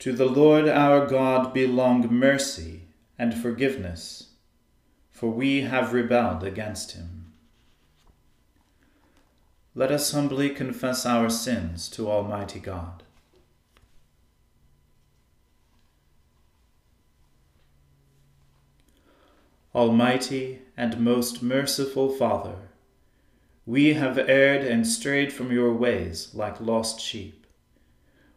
To the Lord our God belong mercy and forgiveness, for we have rebelled against him. Let us humbly confess our sins to Almighty God. Almighty and most merciful Father, we have erred and strayed from your ways like lost sheep.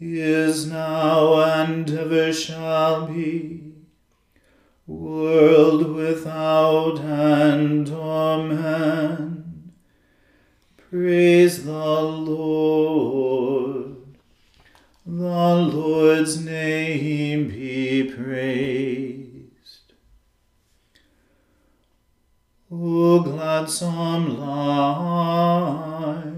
is now and ever shall be, world without end. Amen. Praise the Lord. The Lord's name be praised. O gladsome light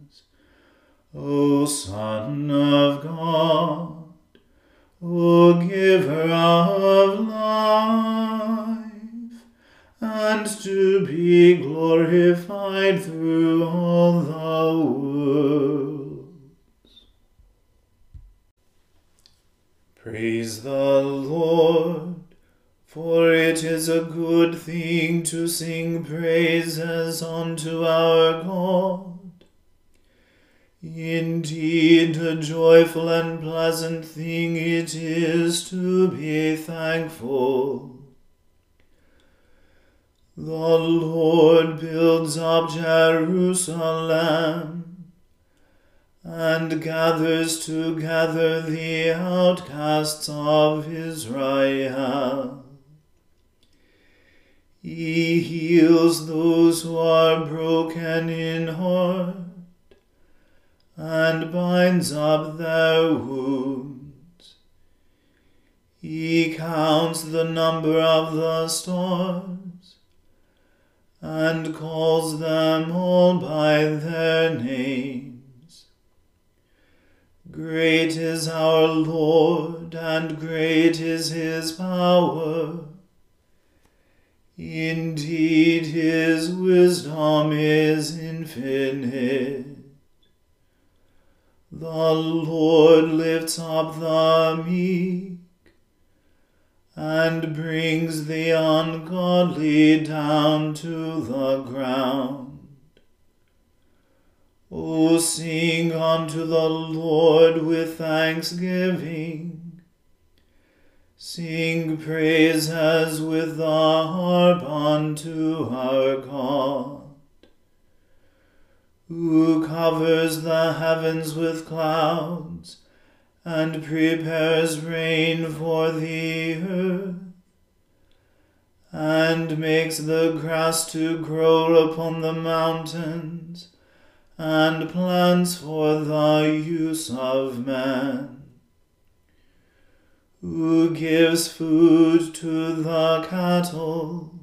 O Son of God, O Giver of life, and to be glorified through all the worlds. Praise the Lord, for it is a good thing to sing praises unto our God Indeed, a joyful and pleasant thing it is to be thankful. The Lord builds up Jerusalem and gathers together the outcasts of Israel. He heals those who are broken in heart and binds up their wounds. He counts the number of the stars and calls them all by their names. Great is our Lord, and great is his power. Indeed, his wisdom is infinite. The Lord lifts up the meek and brings the ungodly down to the ground. O sing unto the Lord with thanksgiving. Sing praises with the harp unto our God who covers the heavens with clouds and prepares rain for the earth, and makes the grass to grow upon the mountains, and plants for the use of man, who gives food to the cattle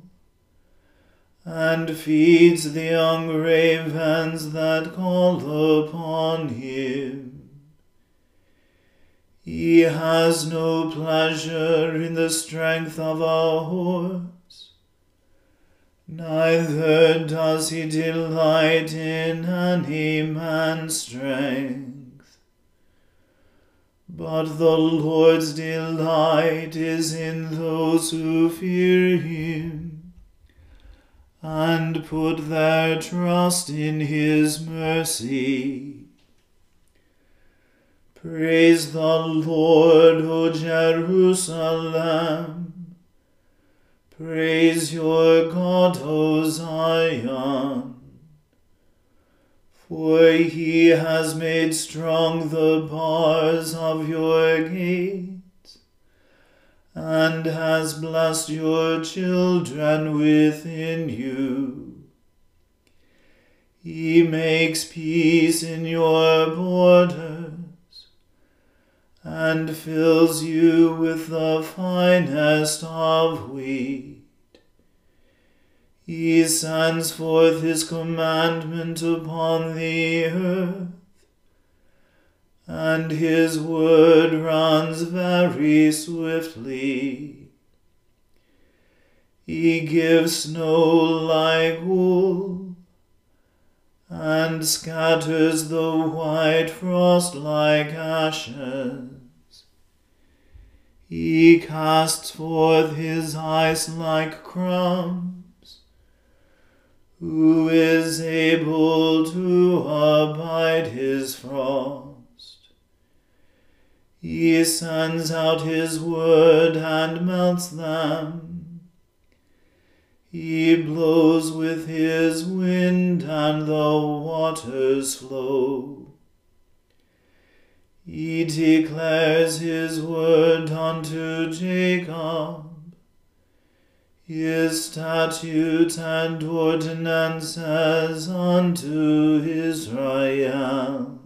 and feeds the young ravens that call upon him. He has no pleasure in the strength of a horse, neither does he delight in any man's strength. But the Lord's delight is in those who fear him and put their trust in his mercy. Praise the Lord, O Jerusalem. Praise your God, O Zion. For he has made strong the bars of your gate and has blessed your children within you. He makes peace in your borders and fills you with the finest of wheat. He sends forth his commandment upon the earth and his word runs very swiftly. He gives snow like wool, and scatters the white frost like ashes. He casts forth his ice like crumbs. Who is able to abide his frost? He sends out his word and melts them. He blows with his wind and the waters flow. He declares his word unto Jacob, his statutes and ordinances unto Israel.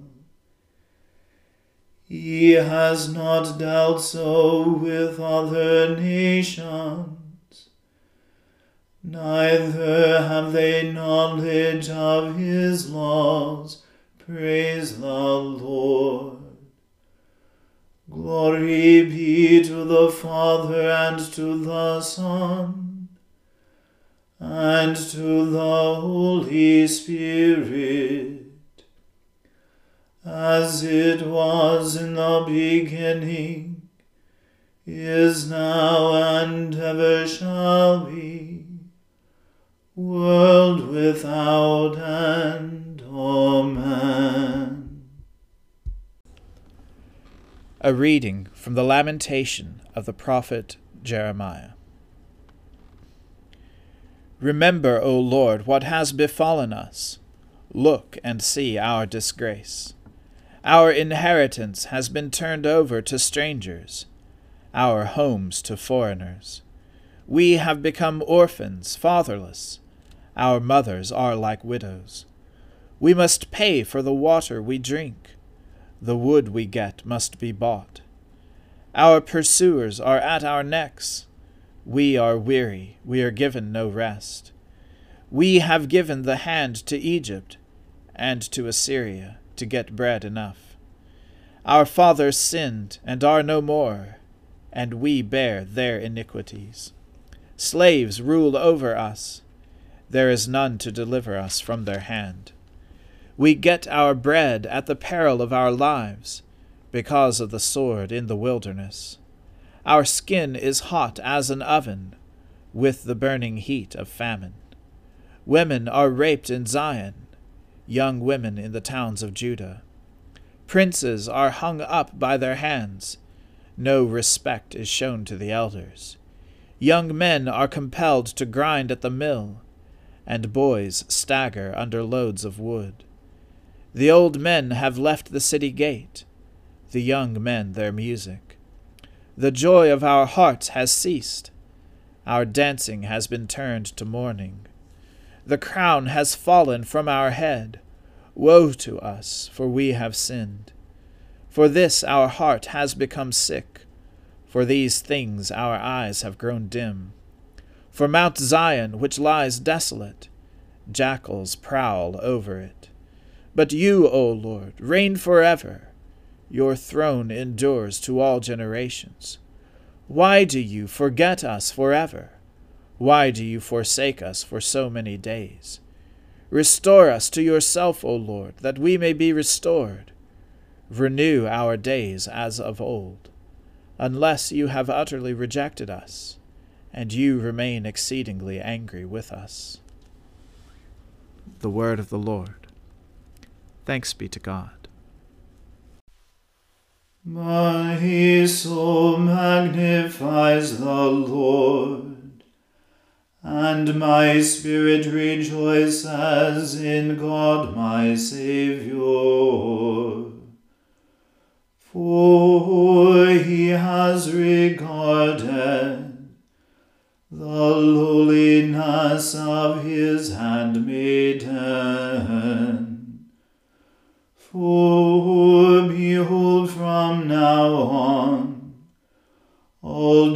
He has not dealt so with other nations, neither have they knowledge of his laws. Praise the Lord. Glory be to the Father and to the Son and to the Holy Spirit as it was in the beginning, is now, and ever shall be, world without end. Amen. A reading from the Lamentation of the prophet Jeremiah. Remember, O Lord, what has befallen us. Look and see our disgrace. Our inheritance has been turned over to strangers, our homes to foreigners. We have become orphans, fatherless. Our mothers are like widows. We must pay for the water we drink. The wood we get must be bought. Our pursuers are at our necks. We are weary, we are given no rest. We have given the hand to Egypt and to Assyria to get bread enough. Our fathers sinned and are no more, and we bear their iniquities. Slaves rule over us. There is none to deliver us from their hand. We get our bread at the peril of our lives, because of the sword in the wilderness. Our skin is hot as an oven, with the burning heat of famine. Women are raped in Zion, young women in the towns of Judah. Princes are hung up by their hands. No respect is shown to the elders. Young men are compelled to grind at the mill, and boys stagger under loads of wood. The old men have left the city gate, the young men their music. The joy of our hearts has ceased. Our dancing has been turned to mourning. The crown has fallen from our head. Woe to us, for we have sinned. For this our heart has become sick. For these things our eyes have grown dim. For Mount Zion, which lies desolate, jackals prowl over it. But you, O Lord, reign forever. Your throne endures to all generations. Why do you forget us forever? Why do you forsake us for so many days? Restore us to yourself, O Lord, that we may be restored. Renew our days as of old, unless you have utterly rejected us, and you remain exceedingly angry with us. The Word of the Lord. Thanks be to God. My soul magnifies the Lord, and my spirit rejoices in God my Saviour. For he has regarded the lowliness of his handmaiden.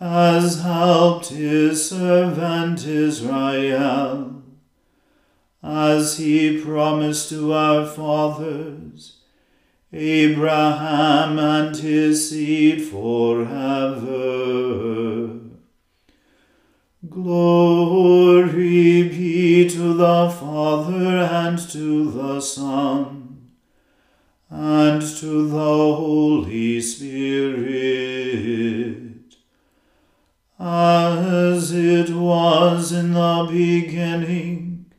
has helped his servant Israel, as he promised to our fathers, Abraham and his seed forever. Glory be to the Father and to the Son and to the Holy Spirit, as it was in the beginning,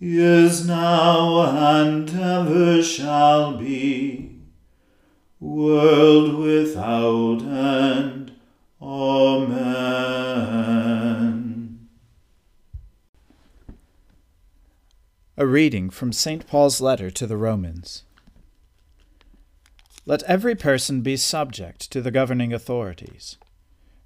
is now, and ever shall be, world without end. Amen. A reading from St. Paul's letter to the Romans. Let every person be subject to the governing authorities.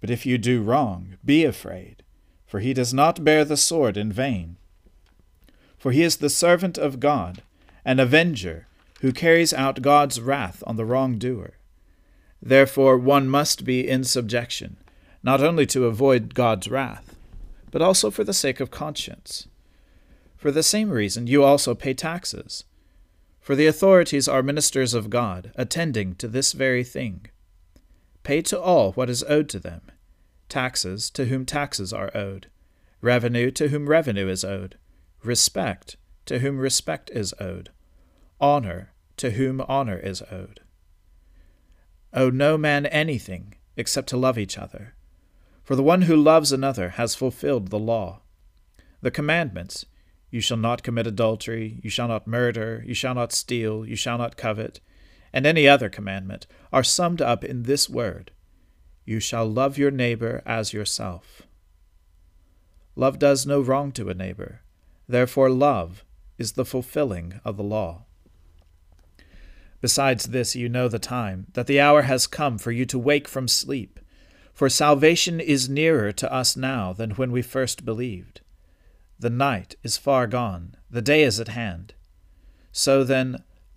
But if you do wrong, be afraid, for he does not bear the sword in vain. For he is the servant of God, an avenger, who carries out God's wrath on the wrongdoer. Therefore one must be in subjection, not only to avoid God's wrath, but also for the sake of conscience. For the same reason, you also pay taxes. For the authorities are ministers of God, attending to this very thing. Pay to all what is owed to them taxes to whom taxes are owed, revenue to whom revenue is owed, respect to whom respect is owed, honor to whom honor is owed. Owe no man anything except to love each other, for the one who loves another has fulfilled the law. The commandments you shall not commit adultery, you shall not murder, you shall not steal, you shall not covet, and any other commandment are summed up in this word You shall love your neighbor as yourself. Love does no wrong to a neighbor, therefore, love is the fulfilling of the law. Besides this, you know the time, that the hour has come for you to wake from sleep, for salvation is nearer to us now than when we first believed. The night is far gone, the day is at hand. So then,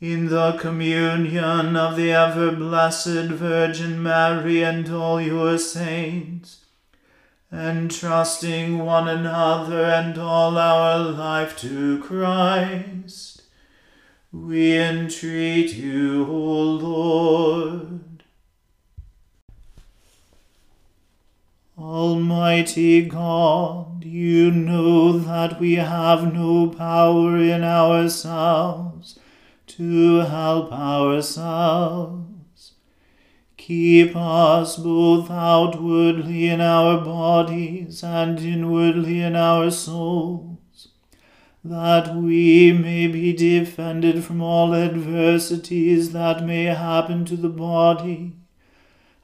in the communion of the ever blessed Virgin Mary and all your saints, entrusting one another and all our life to Christ we entreat you, O Lord. Almighty God, you know that we have no power in ourselves to help ourselves. Keep us both outwardly in our bodies and inwardly in our souls that we may be defended from all adversities that may happen to the body,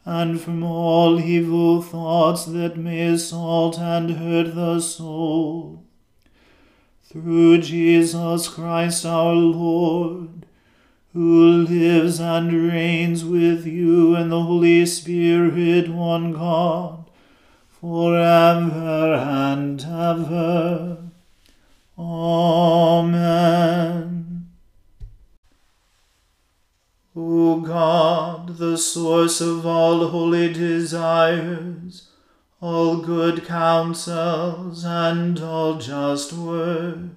and from all evil thoughts that may assault and hurt the soul. Through Jesus Christ our Lord, who lives and reigns with you and the Holy Spirit, one God, for ever and ever. Amen. O God, the source of all holy desires, all good counsels, and all just works,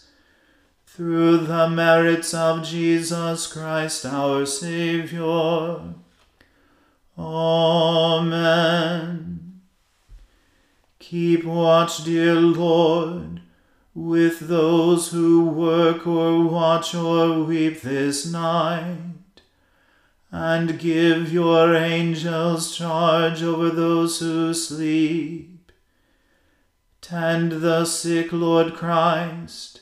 Through the merits of Jesus Christ our Saviour. Amen. Keep watch, dear Lord with those who work or watch or weep this night, and give your angels charge over those who sleep. Tend the sick, Lord Christ,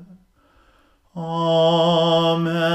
Amen.